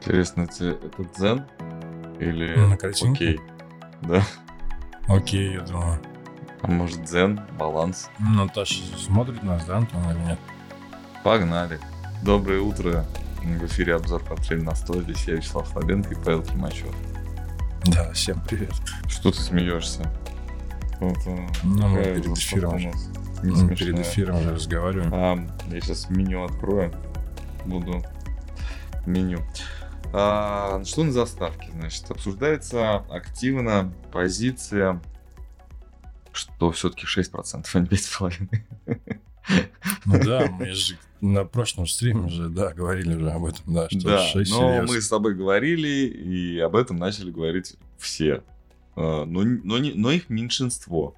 Интересно, это, это дзен или Ну, на картинке? окей? Да. Окей, я думаю. А может дзен, баланс? Наташа смотрит нас, да, Антон, или нет? Погнали. Доброе утро. В эфире обзор портфель на 100. Здесь я, Вячеслав Слабенко и Павел Климачев. Да, всем привет. Что ты смеешься? Вот, э, Ну, мы перед эфиром не Мы перед эфиром уже разговариваем. А, я сейчас меню открою. Буду меню. А, что на заставке? Значит, обсуждается активно позиция, что все-таки 6%, а не 5,5%. Ну да, мы же на прошлом стриме же, да, говорили уже об этом, да, что Да, 6 но серьез. мы с тобой говорили, и об этом начали говорить все. А, Но, но, но их меньшинство.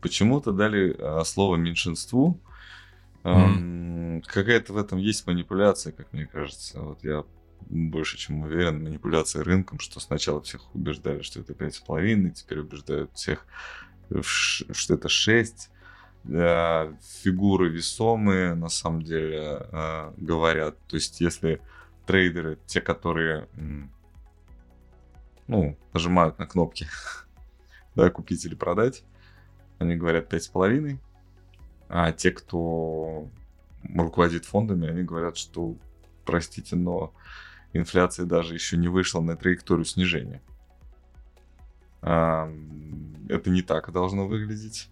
Почему-то дали а, слово меньшинству. Ам, Какая-то в этом есть манипуляция, как мне кажется. Вот я больше чем уверен, манипуляция рынком, что сначала всех убеждали, что это 5,5, теперь убеждают всех, что это 6. Да, фигуры весомые, на самом деле, а, говорят. То есть, если трейдеры, те, которые ну, нажимают на кнопки да, купить или продать, они говорят 5,5, а те, кто руководит фондами, они говорят, что, простите, но инфляция даже еще не вышла на траекторию снижения. А, Это не так должно выглядеть.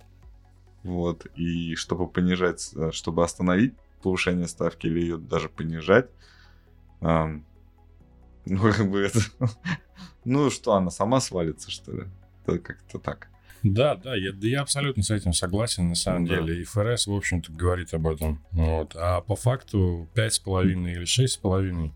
Вот. И чтобы понижать, э, чтобы остановить повышение ставки или ее даже понижать, ну, как бы это... Ну, что, она сама свалится, что ли? Это как-то так. Да, да, я, да я абсолютно с этим согласен, на самом Да. деле. И ФРС, в общем-то, говорит об этом. Вот. А по факту 5,5 или 6,5,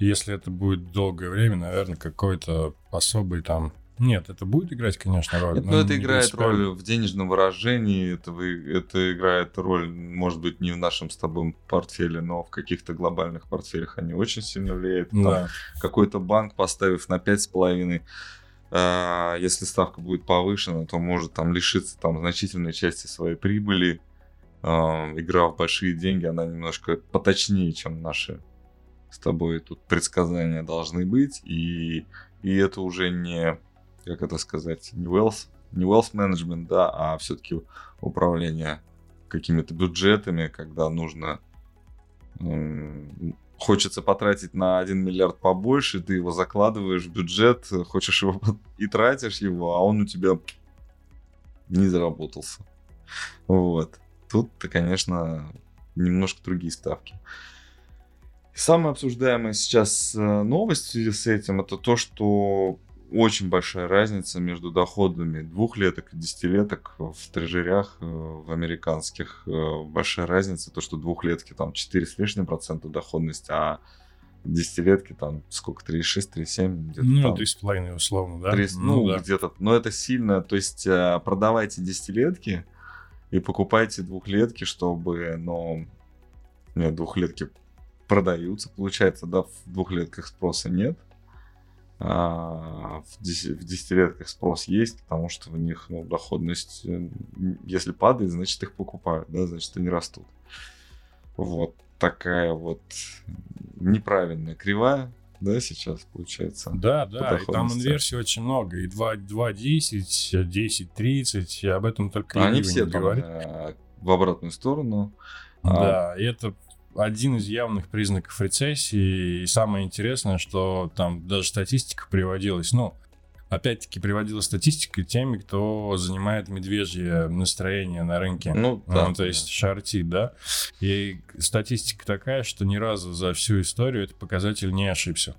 если это будет долгое время, наверное, какой-то особый там... Нет, это будет играть, конечно, роль. Нет, но это играет принципиально. роль в денежном выражении, это, вы- это играет роль, может быть, не в нашем с тобой портфеле, но в каких-то глобальных портфелях они очень сильно влияют. Там Да. какой-то банк, поставив на 5,5, а, если ставка будет повышена, то может там лишиться там значительной части своей прибыли. Игра в большие деньги, она немножко поточнее, чем наши с тобой тут предсказания должны быть. И, и это уже не, как это сказать, не wealth, не wealth management, да, а все-таки управление какими-то бюджетами, когда нужно хочется потратить на 1 миллиард побольше, ты его закладываешь в бюджет, хочешь его и тратишь его, а он у тебя не заработался. Вот. Тут-то, конечно, немножко другие ставки. Самая обсуждаемая сейчас э, новость в связи с этим, это то, что очень большая разница между доходами двухлеток и десятилеток в трежерях э, в американских. Э, Большая разница, то, что двухлетки там 4 с лишним процента доходность, а десятилетки там сколько, 3,6, 3,7 где-то Ну, там. 3,5 условно, да? Три- ну, да. где-то. Но это сильно. То есть продавайте десятилетки и покупайте двухлетки, чтобы, ну, нет, двухлетки продаются, получается, да, в двухлетках спроса нет. А в, деся- в десятилетках спрос есть, потому что в них ну, доходность, э, если падает, значит их покупают, да, значит они растут. Вот такая вот неправильная кривая, да, сейчас получается. Да, да, и там инверсий очень много. И 2, 2.10, 10.30, и об этом только Они все там говорит. э, в обратную сторону. А, Да, и это один из явных признаков рецессии. И самое интересное, что там даже статистика приводилась. Ну, опять-таки приводила статистика теми, кто занимает медвежье настроение на рынке. Ну, Ну, да. то есть шортит, да? И статистика такая, что ни разу за всю историю этот показатель не ошибся.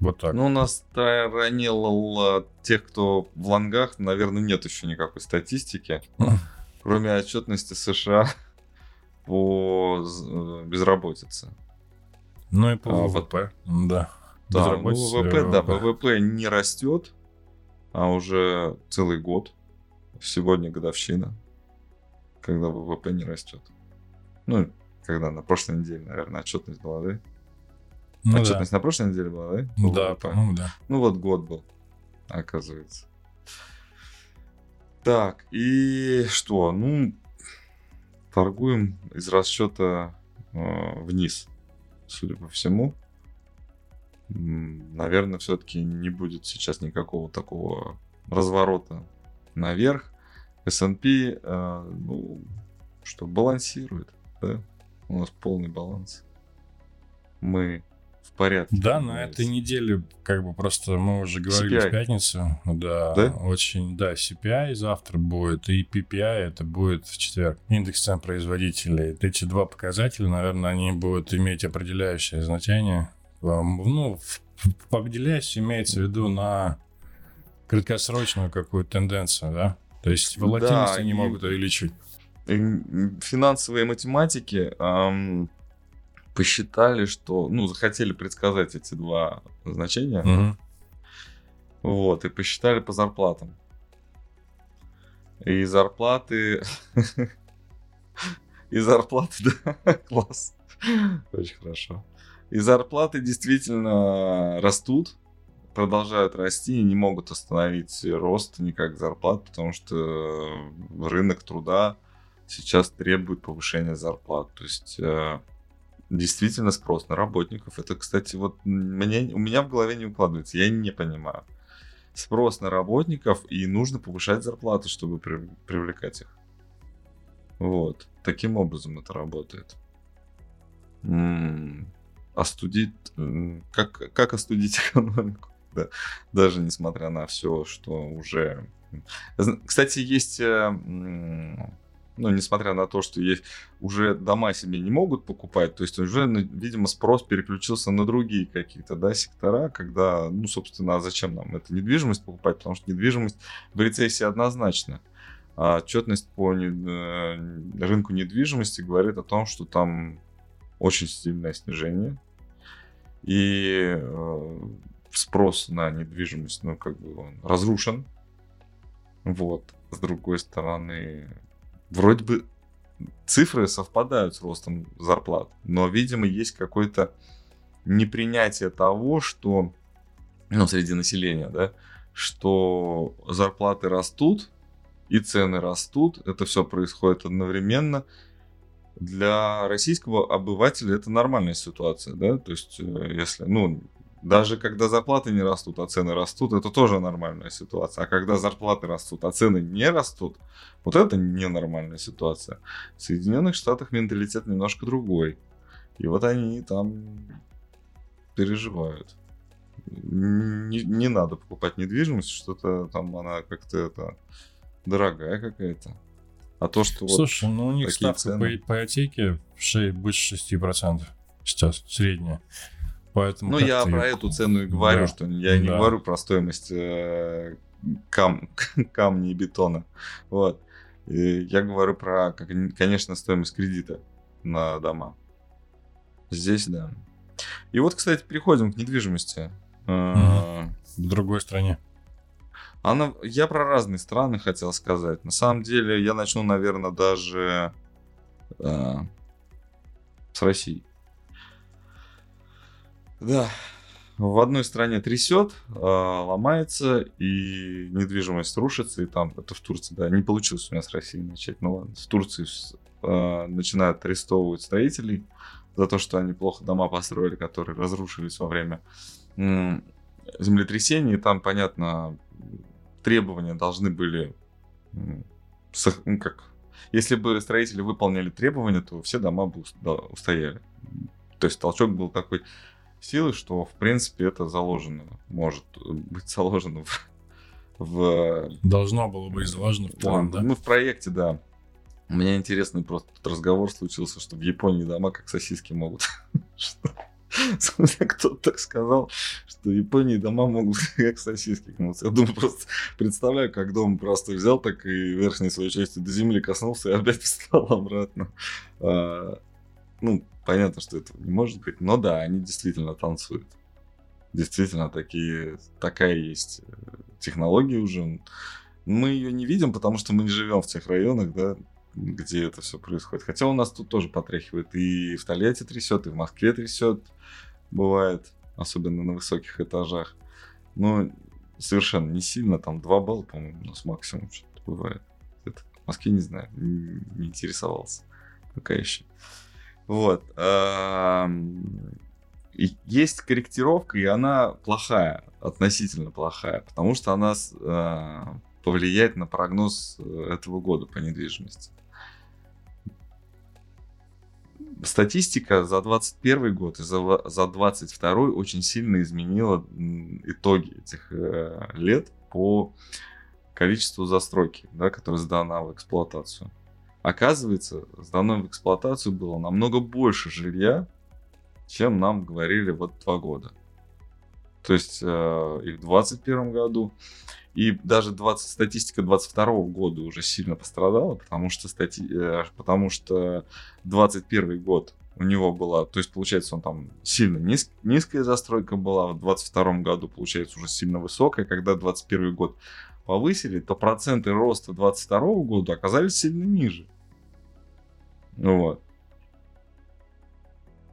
Вот так. Ну, у нас сторонило тех, кто в лонгах, наверное, нет еще никакой статистики, кроме отчетности США по э, безработице. Ну и по а, ВВП, да. Да, ну, Безработица, ВВП, да, ВВП не растет, а уже целый год. Сегодня годовщина, когда ВВП не растет. Ну, когда на прошлой неделе, наверное, отчетность была, да? Ну да. отчетность на прошлой неделе была, да? по Да, ВВП? по-моему, да. Ну вот год был, оказывается. Так, и что? Ну, торгуем из расчета э, вниз, судя по всему. наверное, все-таки не будет сейчас никакого такого разворота наверх. S&P, э, ну, что балансирует, да? У нас полный баланс. Мы в порядке. Да, на этой неделе, как бы просто мы уже говорили CPI. в пятницу, да, да, очень, да, CPI завтра будет, и PPI это будет в четверг. Индекс цен производителей. Эти два показателя, наверное, они будут иметь определяющее значение. Ну, определяющее имеется в виду на краткосрочную какую-то тенденцию, да? То есть волатильность да, они и... могут увеличить. Финансовые математики эм, посчитали, что, ну, захотели предсказать эти два значения. Угу. Вот, и посчитали по зарплатам. И зарплаты... И зарплаты, да, класс. Очень хорошо. И зарплаты действительно растут, продолжают расти и не могут остановить рост никак зарплат, потому что рынок труда сейчас требует повышения зарплат. То есть э, действительно спрос на работников. Это, кстати, вот мне, у меня в голове не укладывается, я не понимаю. Спрос на работников, и нужно повышать зарплаты, чтобы при, привлекать их. Вот. Таким образом это работает. М-м, остудить... Как, как остудить экономику? Да. Даже несмотря на все, что уже... Кстати, есть э, ну, несмотря на то, что есть уже дома себе не могут покупать, то есть уже, ну, видимо, спрос переключился на другие какие-то, да, сектора, когда, ну, собственно, а зачем нам эту недвижимость покупать, потому что недвижимость в рецессии однозначно. А отчетность по не, э, рынку недвижимости говорит о том, что там очень сильное снижение, и э, спрос на недвижимость, ну, как бы он разрушен, вот. С другой стороны, вроде бы цифры совпадают с ростом зарплат, но, видимо, есть какое-то непринятие того, что, ну, среди населения, да, что зарплаты растут и цены растут, это все происходит одновременно. Для российского обывателя это нормальная ситуация, да, то есть, э, если, ну, даже когда зарплаты не растут, а цены растут, это тоже нормальная ситуация. А когда зарплаты растут, а цены не растут, вот это ненормальная ситуация. В Соединенных Штатах менталитет немножко другой. И вот они там переживают. Не, не надо покупать недвижимость, что-то там она как-то это дорогая какая-то. А то, что Слушай, вот ну у них ставка цены... по, ипотеке 6, больше 6% сейчас, средняя. Поэтому ну, я про эту цену и говорю, да. что я не да. говорю про стоимость э, кам... камня и бетона. Вот. И я говорю про, конечно, стоимость кредита на дома. Здесь, да. И вот, кстати, переходим к недвижимости. Угу. В другой стране. Она, я про разные страны хотел сказать. На самом деле, я начну, наверное, даже э, с России. Да, в одной стране трясет, а, ломается, и недвижимость рушится, и там, это в Турции, да, не получилось у меня с Россией начать, ну ладно, в Турции э, начинают арестовывать строителей за то, что они плохо дома построили, которые разрушились во время землетрясения, и там, понятно, требования должны были, ну, как, если бы строители выполнили требования, то все дома бы устояли. То есть толчок был такой силы, что, в принципе, это заложено, может быть заложено в... в Должно было быть заложено в план, да? Ну, в проекте, да. У меня интересный просто разговор случился, что в Японии дома как сосиски могут. Кто-то так сказал, что в Японии дома могут как сосиски Я думаю, просто представляю, как дом просто взял так и верхней своей части до земли коснулся и опять встал обратно. Ну, понятно, что этого не может быть, но да, они действительно танцуют. Действительно, такие, такая есть э, технология уже. Мы ее не видим, потому что мы не живем в тех районах, да, где это все происходит. Хотя у нас тут тоже потряхивает. И в Тольятти трясет, и в Москве трясет. Бывает, особенно на высоких этажах. Но совершенно не сильно, там 2 балла, по-моему, у нас максимум что-то бывает. Это в Москве не знаю, не интересовался пока еще. Вот. есть корректировка, и она плохая, относительно плохая, потому что она э, повлияет на прогноз э, этого года по недвижимости. Статистика за 21 год и за, за 22 очень сильно изменила итоги этих э, лет по количеству застройки, да, которая сдана в эксплуатацию. Оказывается, сдано в эксплуатацию было намного больше жилья, чем нам говорили вот два года. То есть э, и в 2021 году, и даже 20, статистика 22 года уже сильно пострадала, потому что, стати, э, потому что 21 год у него была, то есть получается он там сильно низ, низкая застройка была, в 22 году получается уже сильно высокая, когда 21 год повысили, то проценты роста 22 года оказались сильно ниже. Вот.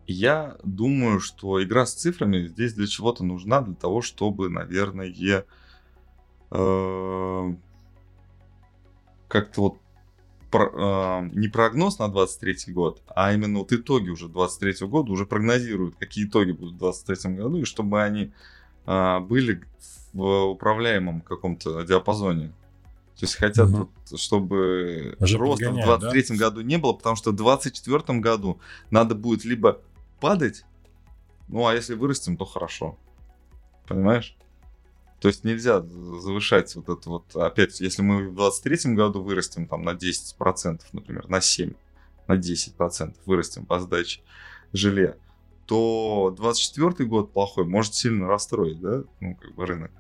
Я думаю, что игра с цифрами здесь для чего-то нужна, для того, чтобы, наверное, э, как-то вот про, э, не прогноз на 23 год, а именно вот итоги уже 23 года уже прогнозируют, какие итоги будут в 23 году, и чтобы они э, были в управляемом каком-то диапазоне. То есть хотят, угу. чтобы Уже роста в 23 да? году не было, потому что в 24 году надо будет либо падать, ну а если вырастем, то хорошо. Понимаешь? То есть нельзя завышать вот это вот, опять, если мы в 23 году вырастем там на 10%, например, на 7, на 10% вырастем по сдаче жилья, то 24 год плохой может сильно расстроить, да, ну, как бы рынок.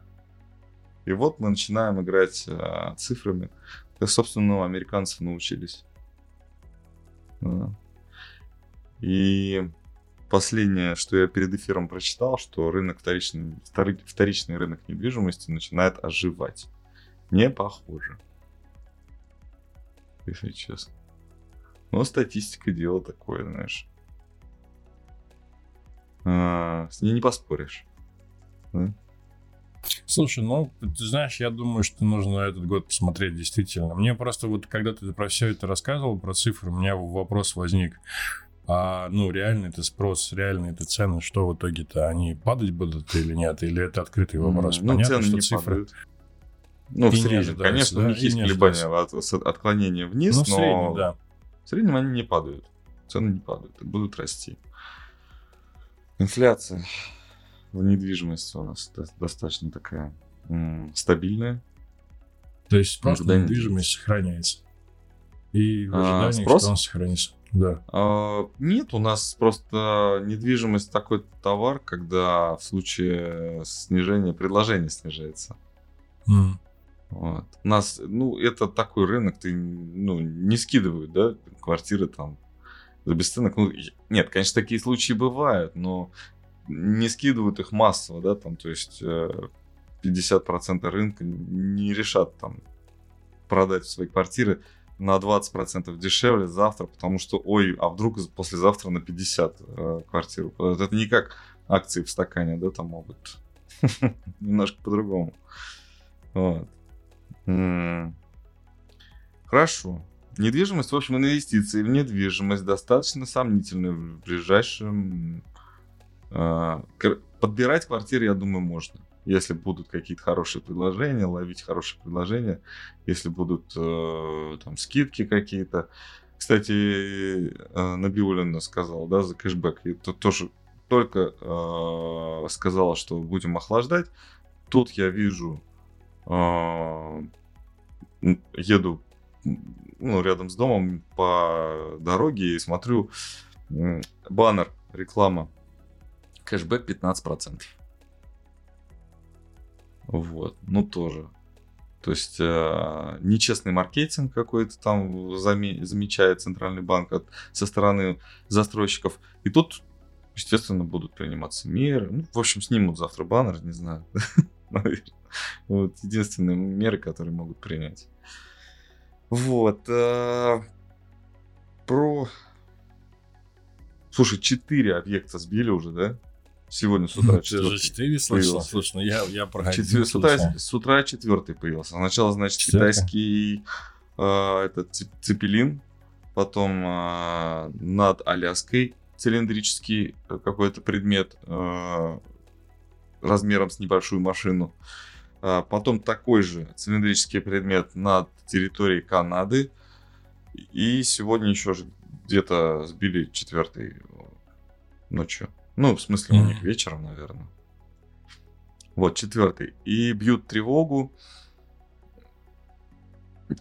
И вот мы начинаем играть а, цифрами, как, собственно, у американцев научились. И последнее, что я перед эфиром прочитал, что рынок вторичный, вторичный рынок недвижимости начинает оживать. Не похоже. Если честно. Но статистика дело такое, знаешь. А, с ней не поспоришь. Да? Слушай, ну, ты знаешь, я думаю, что нужно этот год посмотреть действительно. Мне просто вот, когда ты про все это рассказывал, про цифры, у меня вопрос возник. А, ну, реально это спрос, реально это цены, что в итоге-то они падать будут или нет? Или это открытый вопрос? Ну, Понятно, цены что не цифры... Падают. Ну, в среднем, конечно, да? у них есть колебания, от, отклонения вниз, ну, но в среднем, да. в среднем они не падают. Цены не падают, будут расти. Инфляция в недвижимости у нас достаточно такая стабильная. То есть спрос на недвижимость сохраняется. И в а, ожидании, а, спрос? что он сохранится. Да. А, нет, у нас просто недвижимость такой товар, когда в случае снижения предложения снижается. Mm. Вот. У нас, ну, это такой рынок, ты, ну, не скидывают, да, квартиры там за бесценок. Ну, нет, конечно, такие случаи бывают, но не скидывают их массово, да, там, то есть 50% э, рынка не решат там продать свои квартиры на 20% дешевле завтра, потому что, ой, а вдруг послезавтра на 50 э, квартиру. Это не как акции в стакане, да, там могут немножко по-другому. Вот. Хорошо. Недвижимость, в общем, инвестиции в недвижимость достаточно сомнительны в ближайшем а, подбирать квартиры, я думаю, можно. Если будут какие-то хорошие предложения, ловить хорошие предложения, если будут э, там скидки какие-то. Кстати, э, Набиулина сказала, да, за кэшбэк. И то, тоже только э, сказала, что будем охлаждать. Тут я вижу, э, еду ну, рядом с домом по дороге и смотрю баннер, реклама кэшбэк 15%. Вот, ну тоже. То есть э, нечестный маркетинг какой-то там заме- замечает Центральный банк от, со стороны застройщиков. И тут, естественно, будут приниматься меры. Ну, в общем, снимут завтра баннер, не знаю. Наверное. Вот единственные меры, которые могут принять. Вот. Э, про... Слушай, 4 объекта сбили уже, да? Сегодня с утра четвертый. Ты 4 слышал? Слушай, ну я, я про Четвер... с, утра, с утра четвертый появился. Сначала, значит, Четвертый. китайский э, этот цепелин, потом э, над Аляской цилиндрический э, какой-то предмет э, размером с небольшую машину. А потом такой же цилиндрический предмет над территорией Канады. И сегодня еще где-то сбили четвертый ночью. Ну, в смысле, у них вечером, наверное. Вот, четвертый. И бьют тревогу.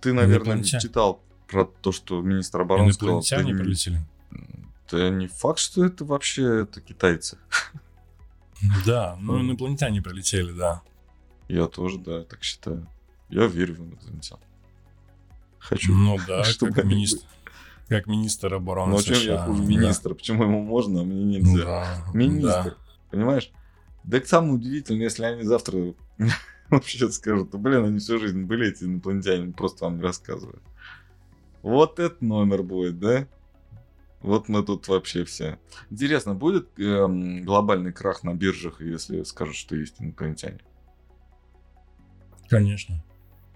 Ты, наверное, читал про то, что министр обороны сказал. Инопланетяне прилетели? Это не факт, что это вообще это китайцы. Да, ну инопланетяне прилетели, да. Я тоже, да, так считаю. Я верю в инопланетян. Хочу. Ну да, чтобы как министр. Как министр обороны Ну, чем я хуже министра? Почему ему можно, а мне нельзя? Да, министр, да. понимаешь? Да самое удивительное, если они завтра вообще скажут, блин, они всю жизнь были эти инопланетяне, просто вам рассказывают. Вот этот номер будет, да? Вот мы тут вообще все. Интересно, будет э, глобальный крах на биржах, если скажут, что есть инопланетяне? Конечно.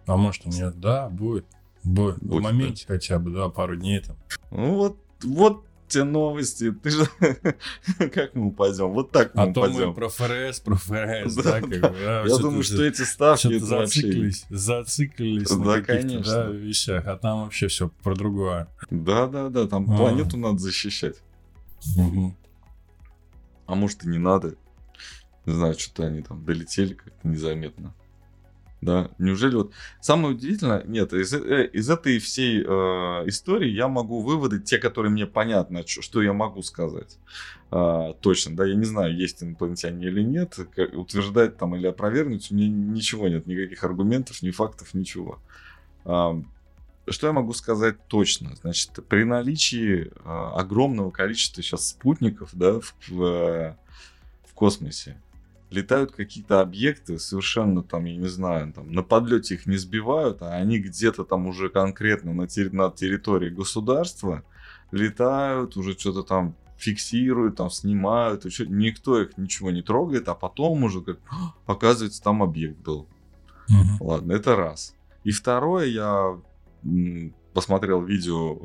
А может нет? Да, будет. Будет В моменте да. хотя бы, да, пару дней там. Ну вот, вот те новости. Ты же как мы упадем? Вот так мы а упадем. А то мы про ФРС, про ФРС, да, как бы. А, Я думаю, что эти ставки зациклились, зациклились на каких-то да, вещах, а там вообще все про другое. Да, да, да, там а. планету надо защищать. А может и не надо. Не знаю, что-то они там долетели как-то незаметно да. Неужели вот... Самое удивительное, нет, из, э, из этой всей э, истории я могу выводы, те, которые мне понятны, что я могу сказать. Э, точно, да, я не знаю, есть инопланетяне или нет, как, утверждать там или опровергнуть, у меня ничего нет, никаких аргументов, ни фактов, ничего. Э, что я могу сказать точно? Значит, при наличии э, огромного количества сейчас спутников, да, в, в, в космосе, летают какие-то объекты совершенно там, я не знаю, там на подлете их не сбивают, а они где-то там уже конкретно на, терри- на территории государства летают, уже что-то там фиксируют, там снимают, еще никто их ничего не трогает, а потом уже как оказывается там объект был. Угу. Ладно, это раз. И второе, я посмотрел видео,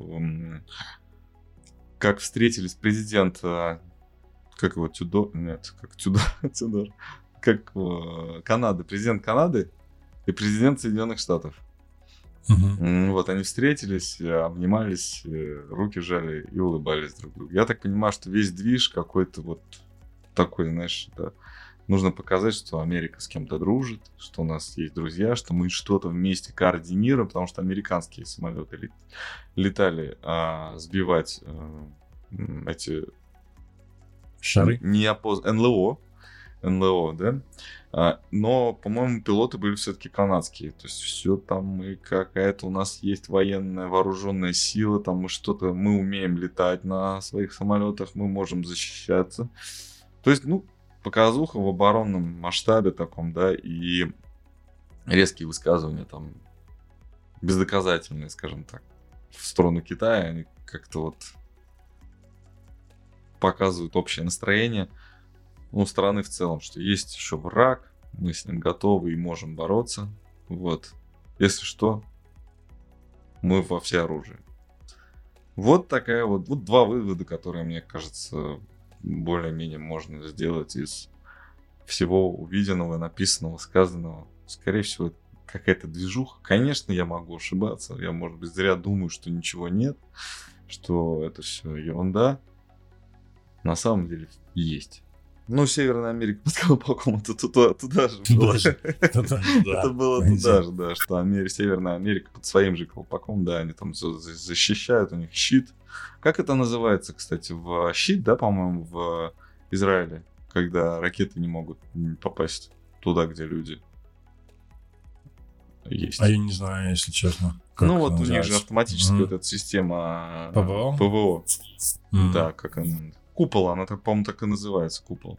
как встретились президент как его, Тюдор, нет, как Тюдор, Тюдор, как э, Канады, президент Канады и президент Соединенных Штатов. Угу. Вот они встретились, обнимались, э, руки жали и улыбались друг другу. Я так понимаю, что весь движ какой-то вот такой, знаешь, да, нужно показать, что Америка с кем-то дружит, что у нас есть друзья, что мы что-то вместе координируем, потому что американские самолеты летали а, сбивать а, эти Шары? Не опоз... НЛО. НЛО, да? А, но, по-моему, пилоты были все-таки канадские. То есть все там и какая-то у нас есть военная вооруженная сила, там мы что-то, мы умеем летать на своих самолетах, мы можем защищаться. То есть, ну, показуха в оборонном масштабе таком, да, и резкие высказывания там бездоказательные, скажем так, в сторону Китая, они как-то вот показывают общее настроение у страны в целом, что есть еще враг, мы с ним готовы и можем бороться. Вот. Если что, мы во все оружие. Вот такая вот, вот два вывода, которые, мне кажется, более-менее можно сделать из всего увиденного, написанного, сказанного. Скорее всего, какая-то движуха. Конечно, я могу ошибаться. Я, может быть, зря думаю, что ничего нет, что это все ерунда на самом деле есть. Ну, Северная Америка под колпаком, это туда, туда же было. Это было туда же, да, что Америка, Северная Америка под своим же колпаком, да, они там защищают, у них щит. Как это называется, кстати, в щит, да, по-моему, в Израиле, когда ракеты не могут попасть туда, где люди есть. А я не знаю, если честно. ну вот у них же автоматическая вот эта система ПВО. ПВО. Да, как она Купол, она, по-моему, так и называется, купол.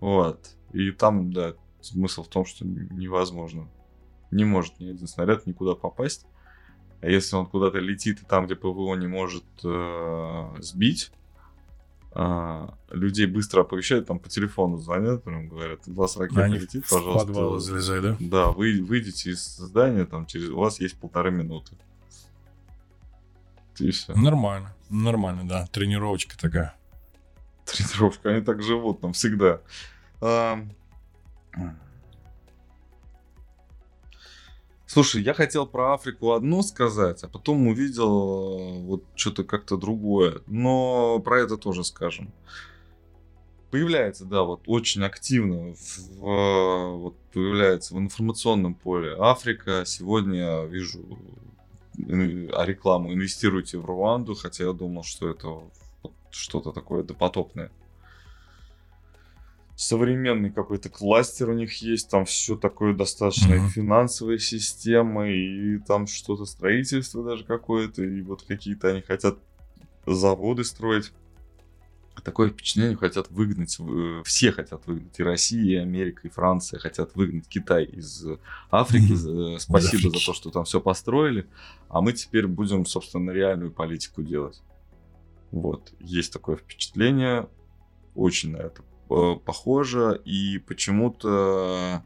Вот. И там, да, смысл в том, что невозможно. Не может ни один снаряд никуда попасть. А если он куда-то летит, и там, где ПВО не может э, сбить, э, людей быстро оповещают, там по телефону звонят, прям говорят, у вас ракета Они летит, пожалуйста. Подвал залезай, да? Да, вы выйдете из здания, там через у вас есть полторы минуты. И все. Нормально, нормально, да, тренировочка такая. Тренировка. Они так живут там всегда. А... Слушай, я хотел про Африку одно сказать, а потом увидел э, вот что-то как-то другое. Но про это тоже скажем. Появляется, да, вот очень активно в, вот, появляется в информационном поле Африка. Сегодня вижу а рекламу «Инвестируйте в Руанду», хотя я думал, что это что-то такое допотопное современный какой-то кластер у них есть, там все такое достаточно mm-hmm. финансовая система, и там что-то строительство даже какое-то, и вот какие-то они хотят заводы строить. Такое впечатление хотят выгнать, э, все хотят выгнать, и Россия, и Америка, и Франция хотят выгнать Китай из Африки. Mm-hmm. Спасибо за то, что там все построили, а мы теперь будем, собственно, реальную политику делать. Вот, есть такое впечатление, очень на это Э, похоже, и почему-то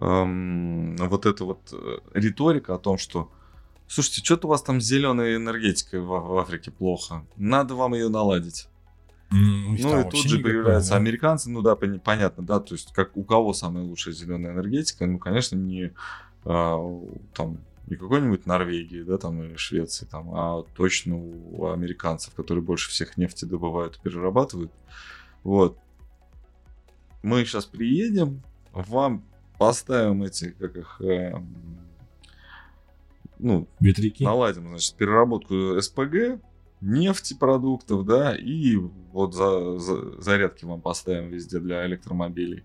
эм, вот эта вот э, риторика о том, что слушайте, что-то у вас там с зеленой энергетикой в, в Африке плохо, надо вам ее наладить. Mm, ну и тут же появляются да? американцы, ну да, пон- понятно, да, то есть как у кого самая лучшая зеленая энергетика, ну конечно не а, там не какой-нибудь Норвегии, да, там или Швеции, там, а точно у американцев, которые больше всех нефти добывают и перерабатывают. Вот мы сейчас приедем, вам поставим эти, как их, э, ну, ветряки. Наладим, значит, переработку СПГ, нефтепродуктов, да, и вот за, за, зарядки вам поставим везде для электромобилей.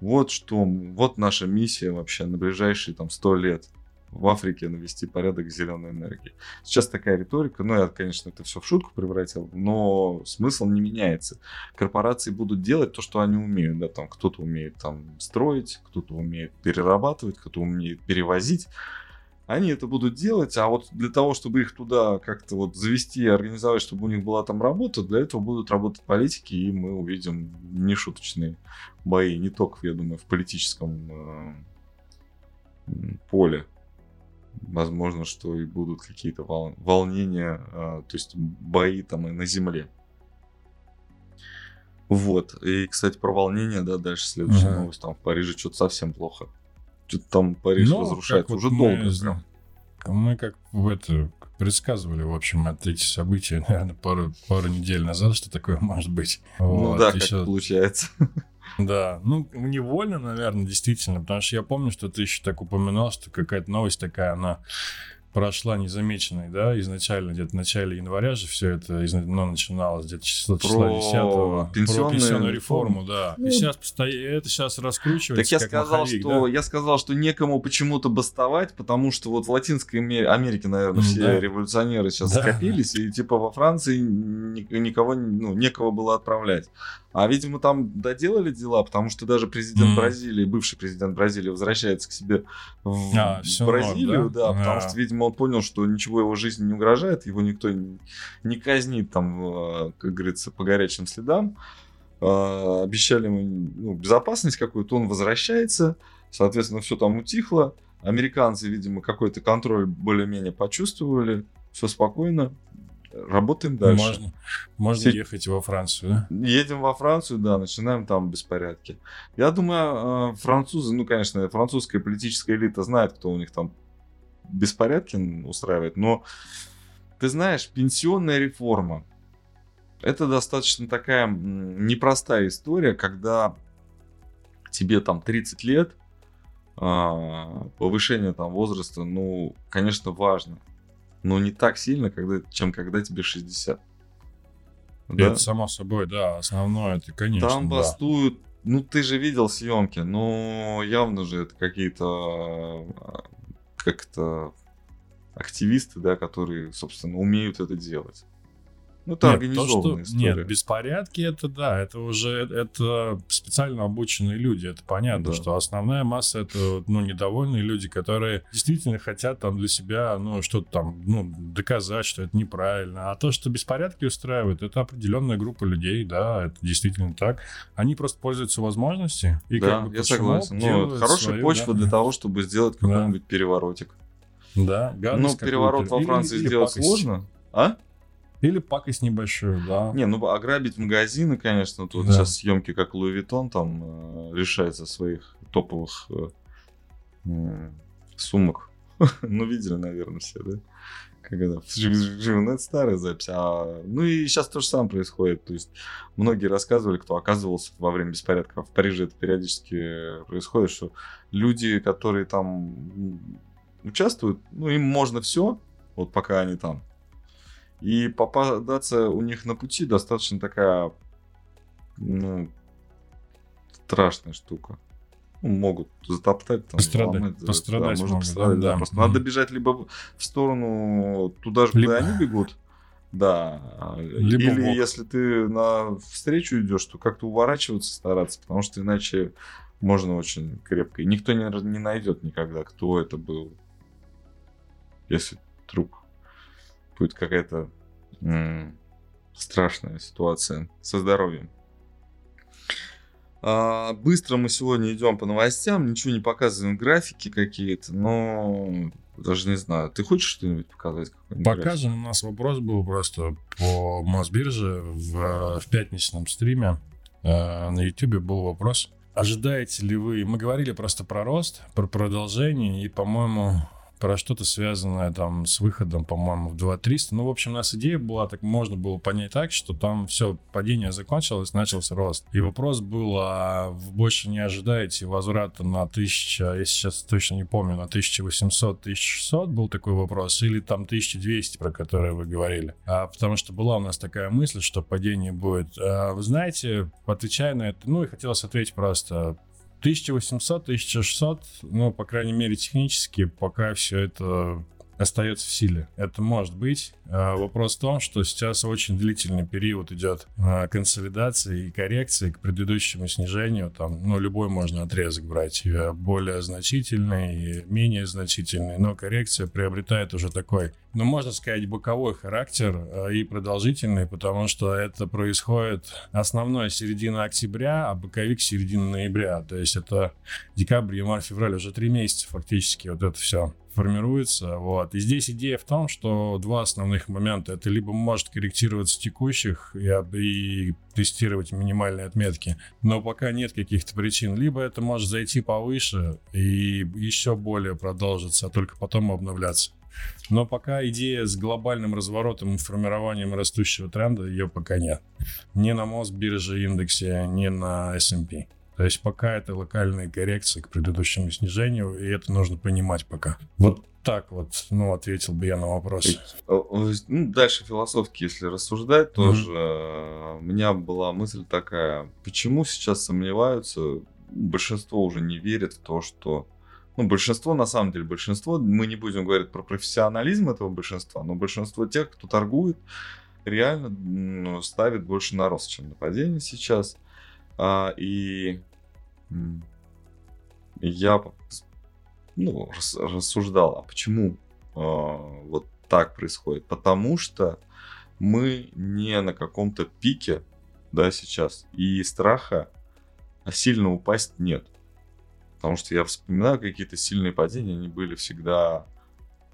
Вот что, вот наша миссия вообще на ближайшие там 100 лет в Африке навести порядок с зеленой энергией. Сейчас такая риторика, ну, я, конечно, это все в шутку превратил, но смысл не меняется. Корпорации будут делать то, что они умеют, да, там кто-то умеет там строить, кто-то умеет перерабатывать, кто-то умеет перевозить. Они это будут делать, а вот для того, чтобы их туда как-то вот завести организовать, чтобы у них была там работа, для этого будут работать политики, и мы увидим нешуточные бои, не только, я думаю, в политическом э, поле возможно, что и будут какие-то вол... волнения, а, то есть бои там и на земле. Вот. И, кстати, про волнения, да, дальше следующая ага. новость. Там в Париже что-то совсем плохо. Что-то там Париж ну, разрушается уже вот долго. Мы, мы как в это предсказывали, в общем, от эти события, наверное, пару, пару недель назад, что такое может быть. Ну вот, да, как сейчас... получается. Да, ну, невольно, наверное, действительно, потому что я помню, что ты еще так упоминал, что какая-то новость такая, она прошла незамеченной, да, изначально, где-то в начале января же все это ну, начиналось, где-то число, числа 10 про пенсионную реформу, да. Ну, и сейчас это сейчас раскручивается. Так я сказал, маховик, что да? я сказал, что некому почему-то бастовать, потому что вот в Латинской Америке, наверное, все да. революционеры сейчас да. скопились, и типа во Франции никого, ну, некого было отправлять. А, видимо, там доделали дела, потому что даже президент mm. Бразилии, бывший президент Бразилии, возвращается к себе в а, Бразилию, норм, да, да потому а. что, видимо, он понял, что ничего его жизни не угрожает, его никто не казнит там, а, как говорится, по горячим следам. А, обещали ему ну, безопасность какую-то, он возвращается, соответственно, все там утихло. Американцы, видимо, какой-то контроль более-менее почувствовали, все спокойно, Работаем дальше. Можно, можно Все... ехать во Францию, да? Едем во Францию, да, начинаем там беспорядки. Я думаю, а, французы, ну, конечно, французская политическая элита знает, кто у них там беспорядки устраивает, но ты знаешь, пенсионная реформа это достаточно такая непростая история, когда тебе там 30 лет, а, повышение там возраста, ну, конечно, важно но не так сильно, когда, чем когда тебе 60. Да? Это само собой, да, основное это, конечно. Там бастуют, да. ну ты же видел съемки, ну явно же это какие-то а, как-то активисты, да, которые, собственно, умеют это делать. Ну, это нет, организованная то, что, история. Нет, беспорядки это да, это уже это специально обученные люди, это понятно, да. что основная масса это ну недовольные люди, которые действительно хотят там для себя ну что-то там ну доказать, что это неправильно, а то, что беспорядки устраивают, это определенная группа людей, да, это действительно так. Они просто пользуются возможностью и да, как бы я согласен. Ну, хорошая свою, почва да. для того, чтобы сделать какой-нибудь да. переворотик. Да, Ну, переворот во Франции или, или сделать пакость. сложно, а? Или пакость небольшую, да. Не, ну ограбить магазины, конечно, тут да. сейчас съемки как Луи Виттон там э, решается своих топовых э, сумок. ну, видели, наверное, все, да? Когда ну, это старая запись. А, ну и сейчас то же самое происходит. То есть многие рассказывали, кто оказывался во время беспорядков. В Париже это периодически происходит, что люди, которые там участвуют, ну им можно все, вот пока они там. И попадаться у них на пути достаточно такая, ну, страшная штука. Ну, могут затоптать, там, пострадать, ломать, пострадать, да, могут, пострадать, да, да. Просто надо бежать либо в сторону туда же, либо... куда они бегут, да, либо или бок. если ты на встречу идешь, то как-то уворачиваться стараться, потому что иначе можно очень крепко. И никто не, не найдет никогда, кто это был, если труп будет какая-то страшная ситуация со здоровьем. А, быстро мы сегодня идем по новостям, ничего не показываем, графики какие-то, но даже не знаю. Ты хочешь что-нибудь показать? Покажем. У нас вопрос был просто по Мосбирже в, в пятничном стриме. Э, на YouTube был вопрос. Ожидаете ли вы... Мы говорили просто про рост, про продолжение, и, по-моему, про что-то связанное там с выходом, по-моему, в 2300. Ну, в общем, у нас идея была, так можно было понять так, что там все, падение закончилось, начался рост. И вопрос был, а вы больше не ожидаете возврата на 1000, я сейчас точно не помню, на 1800-1600 был такой вопрос, или там 1200, про которые вы говорили. А, потому что была у нас такая мысль, что падение будет. А, вы знаете, отвечая на это, ну и хотелось ответить просто, 1800-1600, ну, по крайней мере, технически, пока все это остается в силе. Это может быть. А, вопрос в том, что сейчас очень длительный период идет а, консолидации и коррекции к предыдущему снижению. Там, ну, любой можно отрезок брать, более значительный, менее значительный, но коррекция приобретает уже такой, ну, можно сказать, боковой характер а, и продолжительный, потому что это происходит основной середина октября, а боковик середина ноября. То есть это декабрь, январь, февраль, уже три месяца фактически вот это все формируется. Вот. И здесь идея в том, что два основных момента. Это либо может корректироваться текущих и, и тестировать минимальные отметки, но пока нет каких-то причин. Либо это может зайти повыше и еще более продолжиться, а только потом обновляться. Но пока идея с глобальным разворотом и формированием растущего тренда, ее пока нет. Ни на Мосбирже индексе, ни на S&P. То есть пока это локальные коррекции к предыдущему снижению, и это нужно понимать пока. Вот так вот, ну, ответил бы я на вопрос. Ну, дальше философски, если рассуждать, тоже mm-hmm. у меня была мысль такая, почему сейчас сомневаются, большинство уже не верит в то, что ну, большинство, на самом деле, большинство, мы не будем говорить про профессионализм этого большинства, но большинство тех, кто торгует, реально ну, ставит больше на рост, чем на падение сейчас. А, и я ну, рассуждал, а почему э, вот так происходит? Потому что мы не на каком-то пике, да, сейчас, и страха сильно упасть нет. Потому что я вспоминаю какие-то сильные падения, они были всегда,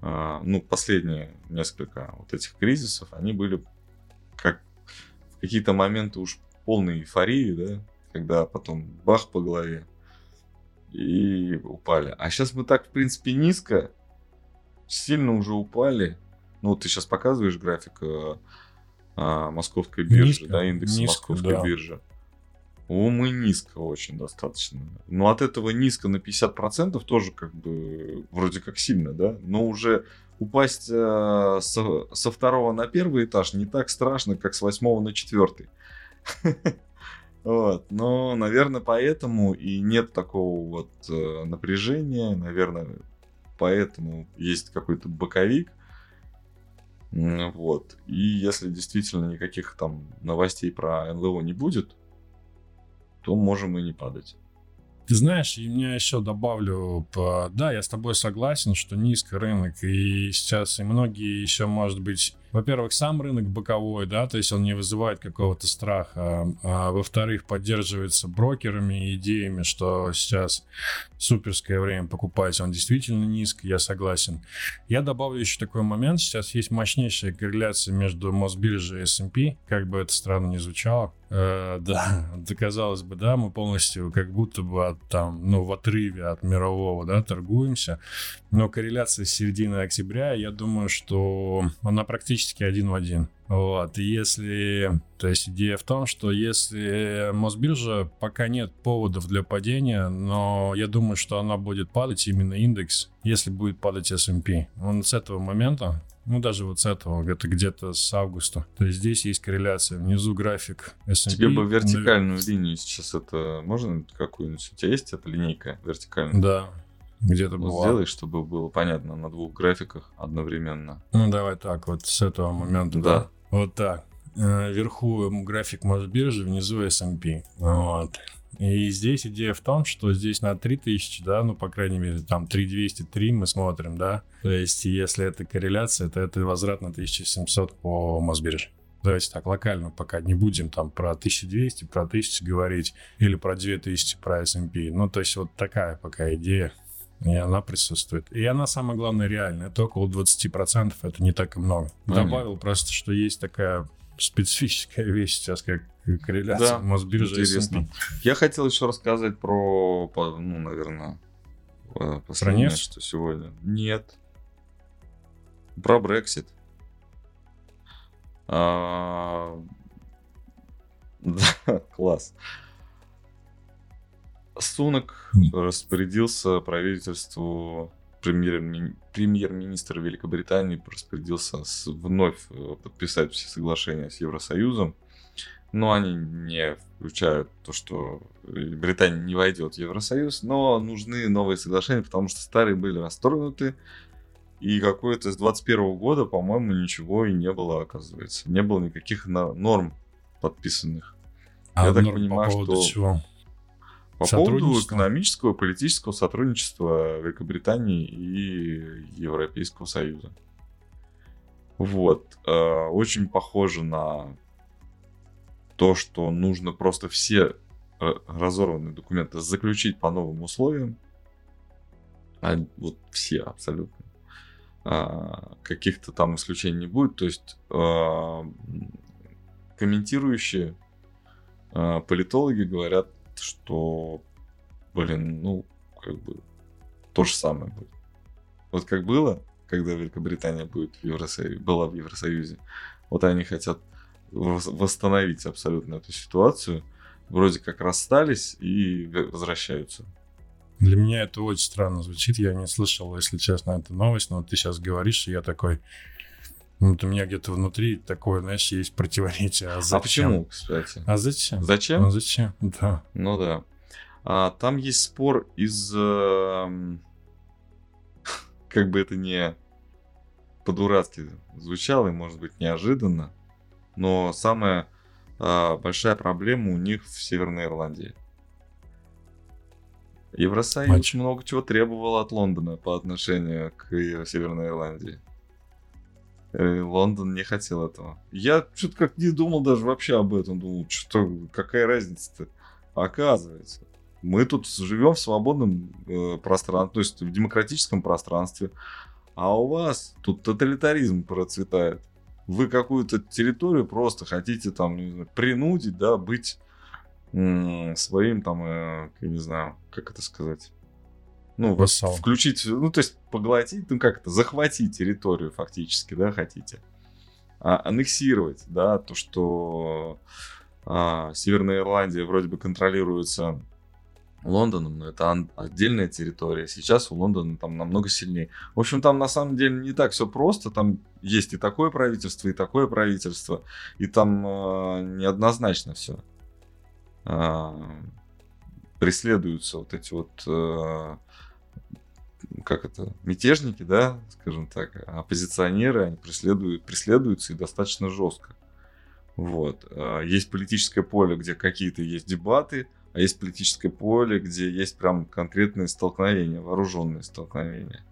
э, ну, последние несколько вот этих кризисов, они были как в какие-то моменты уж полной эйфории, да, когда потом бах по голове и упали. А сейчас мы так, в принципе, низко, сильно уже упали. Ну, ты сейчас показываешь график а, а, московской биржи, низко, да, индекс низко, московской да. биржи. О, мы низко очень достаточно. Но от этого низко на 50% тоже как бы вроде как сильно, да? Но уже упасть э, со, со второго на первый этаж не так страшно, как с восьмого на четвертый. Вот. Но, наверное, поэтому и нет такого вот э, напряжения. Наверное, поэтому есть какой-то боковик. Вот. И если действительно никаких там новостей про НЛО не будет, то можем и не падать. Ты знаешь, и меня еще добавлю, да, я с тобой согласен, что низкий рынок, и сейчас и многие еще, может быть, во-первых, сам рынок боковой, да, то есть он не вызывает какого-то страха, а во-вторых, поддерживается брокерами и идеями, что сейчас суперское время покупать, он действительно низкий, я согласен. Я добавлю еще такой момент, сейчас есть мощнейшая корреляция между Мосбиржей и S&P, как бы это странно не звучало, Э, да, доказалось бы, да, мы полностью как будто бы от, там, ну, в отрыве от мирового, да, торгуемся. Но корреляция с середины октября, я думаю, что она практически один в один. Вот, если, то есть идея в том, что если Мосбиржа, пока нет поводов для падения, но я думаю, что она будет падать, именно индекс, если будет падать S&P. Он с этого момента ну, даже вот с этого, это где-то с августа. То есть здесь есть корреляция. Внизу график S&P. Тебе бы вертикальную линию сейчас это можно какую-нибудь? У тебя есть эта линейка вертикальная? Да, где-то ну, Сделай, чтобы было понятно на двух графиках одновременно. Ну, давай так, вот с этого момента. Да. да? Вот так. Э, вверху график Мосбиржи, внизу S&P. Вот. И здесь идея в том, что здесь на 3000, да, ну, по крайней мере, там 3203 мы смотрим, да. То есть, если это корреляция, то это возврат на 1700 по Мосбирже. Давайте так, локально пока не будем там про 1200, про 1000 говорить, или про 2000, про S&P. Ну, то есть, вот такая пока идея. И она присутствует. И она, самое главное, реальная. Это около 20%, это не так и много. Понятно. Добавил просто, что есть такая специфическая вещь сейчас, как корреляция да, Мосбиржи интересно. Я хотел еще рассказать про, ну, наверное, э, про нефть? что сегодня. Нет. Про Брексит. А... Да, класс. Сунок распорядился правительству премьер-министр Великобритании распорядился вновь э, подписать все соглашения с Евросоюзом, но они не включают то, что Британия не войдет в Евросоюз, но нужны новые соглашения, потому что старые были расторгнуты, и какое-то с 21 года, по-моему, ничего и не было, оказывается. Не было никаких норм подписанных. А Я так понимаю, по что... Чего? По поводу экономического и политического сотрудничества Великобритании и Европейского Союза. Вот. Э, очень похоже на то, что нужно просто все разорванные документы заключить по новым условиям. А вот все абсолютно. А, каких-то там исключений не будет. То есть а, комментирующие политологи говорят что, блин, ну, как бы то же самое будет. Вот как было, когда Великобритания будет в Евросоюзе, была в Евросоюзе, вот они хотят восстановить абсолютно эту ситуацию. Вроде как расстались и возвращаются. Для меня это очень странно звучит. Я не слышал, если честно, эту новость, но ты сейчас говоришь, и я такой... Ну, вот у меня где-то внутри такое, знаешь, есть противоречие. А, а почему, кстати? А зачем? Зачем? Ну, зачем? Да. Ну да. А, там есть спор из... Э, как бы это не по-дурацки звучало и, может быть, неожиданно, но самая э, большая проблема у них в Северной Ирландии. Евросоюз Матч. много чего требовал от Лондона по отношению к Северной Ирландии. Э, Лондон не хотел этого. Я что-то как не думал даже вообще об этом. Думал, что какая разница-то? Оказывается, мы тут живем в свободном э, пространстве, то есть в демократическом пространстве, а у вас тут тоталитаризм процветает. Вы какую-то территорию просто хотите там, не знаю, принудить, да, быть своим там, э, я не знаю, как это сказать, ну, Вассал. включить, ну, то есть поглотить, ну, как это, захватить территорию фактически, да, хотите. А, аннексировать, да, то, что а, Северная Ирландия вроде бы контролируется Лондоном, но это отдельная территория. Сейчас у Лондона там намного сильнее. В общем, там на самом деле не так все просто. Там есть и такое правительство, и такое правительство. И там э, неоднозначно все. Э, преследуются вот эти вот э, как это, мятежники, да, скажем так, оппозиционеры, они преследуют, преследуются и достаточно жестко. Вот. А, есть политическое поле, где какие-то есть дебаты, а есть политическое поле, где есть прям конкретные столкновения, вооруженные столкновения.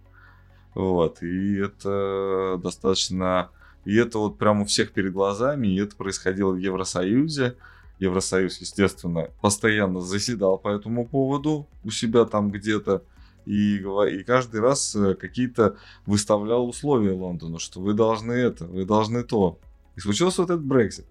Вот, и это достаточно... И это вот прямо у всех перед глазами, и это происходило в Евросоюзе. Евросоюз, естественно, постоянно заседал по этому поводу у себя там где-то. И, и каждый раз э, какие-то выставлял условия Лондону, что вы должны это, вы должны то. И случился вот этот Брексит.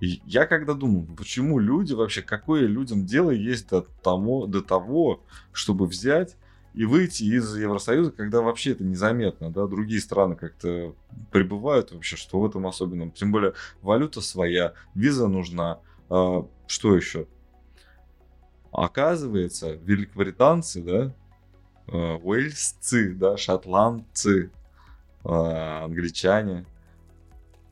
Я когда думал, почему люди вообще, какое людям дело есть до того, до того, чтобы взять и выйти из Евросоюза, когда вообще это незаметно, да, другие страны как-то прибывают вообще, что в этом особенном. Тем более валюта своя, виза нужна, а, что еще? Оказывается, великобританцы, да, уэльсцы, да, шотландцы, а, англичане,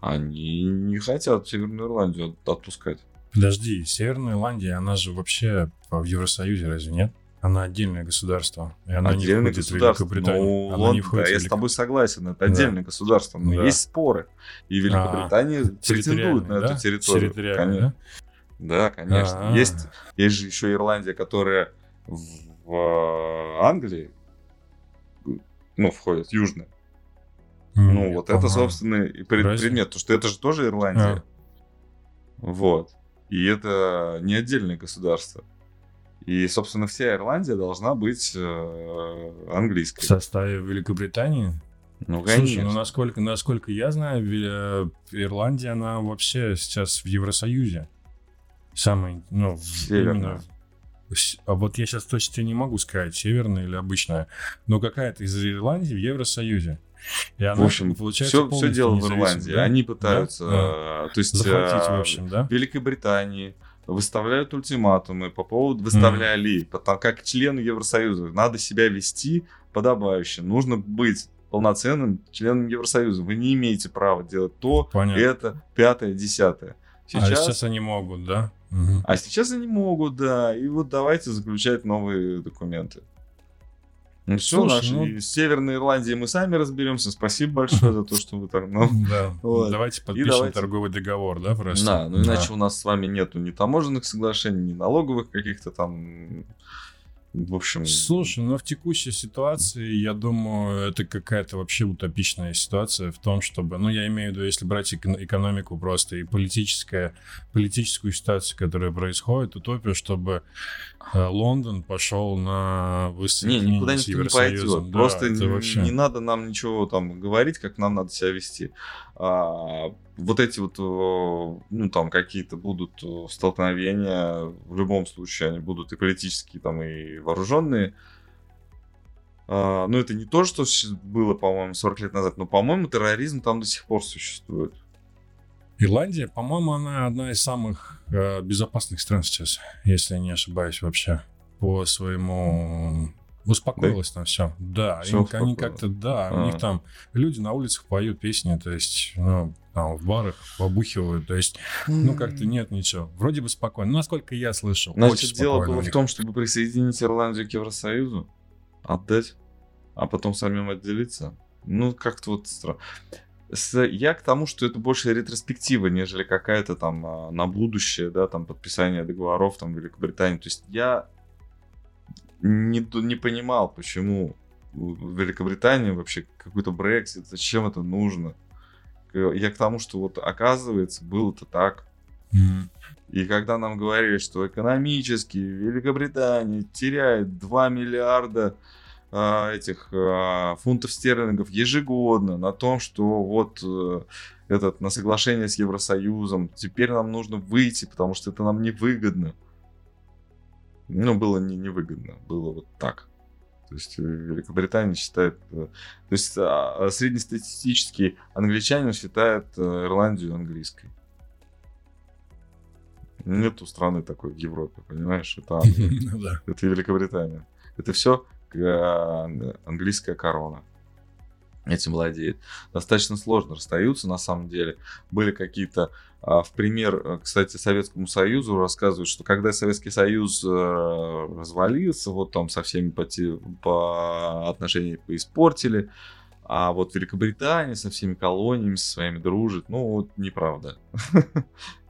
они не хотят Северную Ирландию отпускать. Подожди, Северная Ирландия, она же вообще в Евросоюзе, разве нет? Она отдельное государство. И она отдельное не входит государство. в Великобританию. Ну, она Лондон, не входит да, в я Велик... с тобой согласен, это отдельное да. государство, но Да. есть споры. И Великобритания А, претендует на территориальные, эту да? территорию. Конечно. Да, конечно. А. Есть, есть же еще Ирландия, которая в, в Англии, ну, входит, южная. М, Ну, вот это, собственно, и пред- предмет, потому что это же тоже Ирландия. А. Вот. И это не отдельное государство. И, собственно, вся Ирландия должна быть э, В английской. составе Великобритании? Ну, Слушай, конечно. ну насколько, насколько я знаю, Ве- Ирландия, она вообще сейчас в Евросоюзе. Самый, ну, в- Северная. именно... А вот я сейчас точно не могу сказать, северная или обычная, но какая-то из Ирландии в Евросоюзе. И она, в общем, получается, все, все дело в Ирландии. да? Они пытаются, Да? э, то есть, Захватить, э, в общем, да? Великобритании выставляют ультиматумы по поводу выставляли, потому как члену Евросоюза надо себя вести подобающе, нужно быть полноценным членом Евросоюза. Вы не имеете права делать то, Понятно. это, пятое, десятое. А Сейчас, сейчас они могут, да? Мгм. а сейчас они могут, да. И вот давайте заключать новые документы. Ну все, Слушай, наши ну- с Северной Ирландией мы сами разберемся. Спасибо большое за то, что вы так нам Да. Вот. Давайте подпишем давайте- торговый договор, да, просто? Да, ну иначе у нас с вами нету ни таможенных соглашений, ни налоговых каких-то там. В общем. Слушай, ну в текущей ситуации, я думаю, это какая-то вообще утопичная ситуация в том, чтобы, ну я имею в виду, если брать эко- экономику просто и политическая, политическую ситуацию, которая происходит, утопия, чтобы Лондон пошел на Не, воссоединение никуда никто не пойдет. Да, Просто не, вообще... не надо нам ничего там говорить, как нам надо себя вести. А, вот эти вот, э, ну там какие-то будут э, столкновения, в любом случае они будут и политические, там и вооруженные. А, ну это не то, что было, по-моему, 40 лет назад, но, по-моему, терроризм там до сих пор существует. Ирландия, по-моему, она одна из самых э, безопасных стран сейчас, если я не ошибаюсь вообще, по своему... Успокоилась там все. Да, Всё им- они успокоилось. как-то, да, у А. них там люди на улицах поют песни, то есть, ну, там, в барах побухивают, то есть, ну, как-то нет ничего. Вроде бы спокойно. Ну, насколько я слышал, Значит, дело было у в том, чтобы присоединить Ирландию к Евросоюзу, отдать, а потом самим отделиться. Ну, как-то вот странно. С- Я к тому, что это больше ретроспектива, нежели какая-то там а, на будущее, да, там подписание договоров там в Великобритании. То есть я не, не понимал, почему в Великобритании вообще какой-то Брексит, зачем это нужно. Я к тому, что вот оказывается, было-то так. М. И когда нам говорили, что экономически Великобритания теряет 2 миллиарда этих а, фунтов стерлингов ежегодно на том, что вот э, этот, на соглашение с Евросоюзом, теперь нам нужно выйти, потому что это нам невыгодно. Ну, было не невыгодно, было вот так. То есть э, Великобритания считает... э, То есть а, среднестатистический англичанин считает Ирландию английской. Нету страны такой в Европе, понимаешь? Это Англия, Ну это Великобритания. Это все английская корона. Этим владеет. Достаточно сложно расстаются, на самом деле. Были какие-то, а, в пример, э, кстати, Советскому Союзу рассказывают, что когда Советский Союз э, развалился, вот там со всеми по, по отношения испортили, А вот Великобритания со всеми колониями, со своими дружит, ну вот неправда.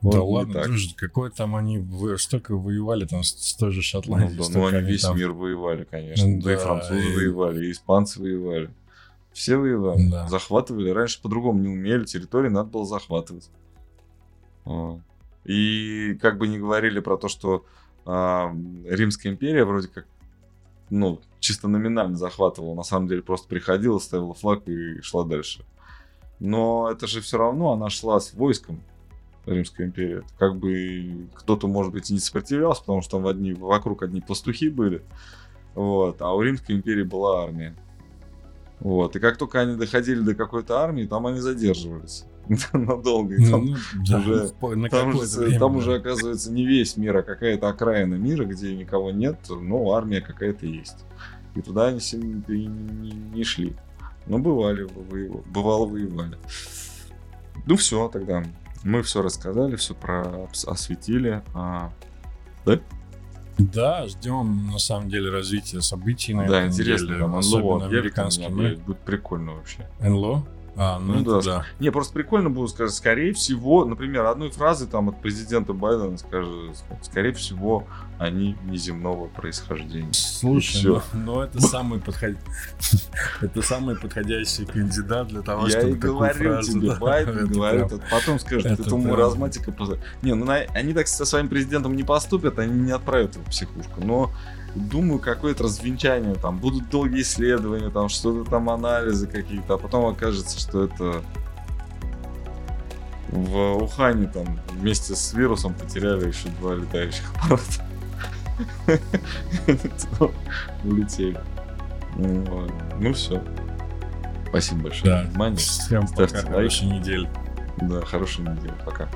Да ладно, дружит, какой там они столько воевали там с той же Шотландией. Ну, ну они весь мир воевали, конечно. Да и французы воевали, и испанцы воевали. Все воевали, захватывали. Раньше по-другому не умели, территории надо было захватывать. И как бы не говорили про то, что а, Римская империя вроде как, ну, чисто номинально захватывала, на самом деле просто приходила, ставила флаг и шла дальше. Но это же все равно она шла с войском, Римская империя. Как бы кто-то, может быть, и не сопротивлялся, потому что там одни, вокруг одни пастухи были. Вот. А у Римской империи была армия. Вот. И как только они доходили до какой-то армии, там они задерживались. надолго. И там, ну, да, уже, на там, же, время, там да. уже оказывается не весь мир, а какая-то окраина мира, где никого нет, но армия какая-то есть. И туда они не, не, не шли. Но бывали, воевали, бывало воевали. Ну все, тогда мы все рассказали, все про осветили. А, да? Да, ждем на самом деле развития событий на да, интересно, деле, там, особенно американскими. Будет прикольно вообще. НЛО? А, ну, ну да. да. Не, просто прикольно было сказать, скорее всего, например, одной фразы там от президента Байдена скажет, скорее всего, они неземного происхождения. Слушай, но, но ну, это самый подход... это самый подходящий кандидат для того, Я чтобы и говорю тебе, Байден говорит, потом скажет, это, это маразматика. Не, ну они так со своим президентом не поступят, они не отправят его в психушку, но думаю, какое-то развенчание, там будут долгие исследования, там что-то там анализы какие-то, а потом окажется, что это в Ухане там вместе с вирусом потеряли еще два летающих аппарата. Улетели. Ну все. Спасибо большое за внимание. Всем пока, хорошей недели. Да, хорошей недели. Пока.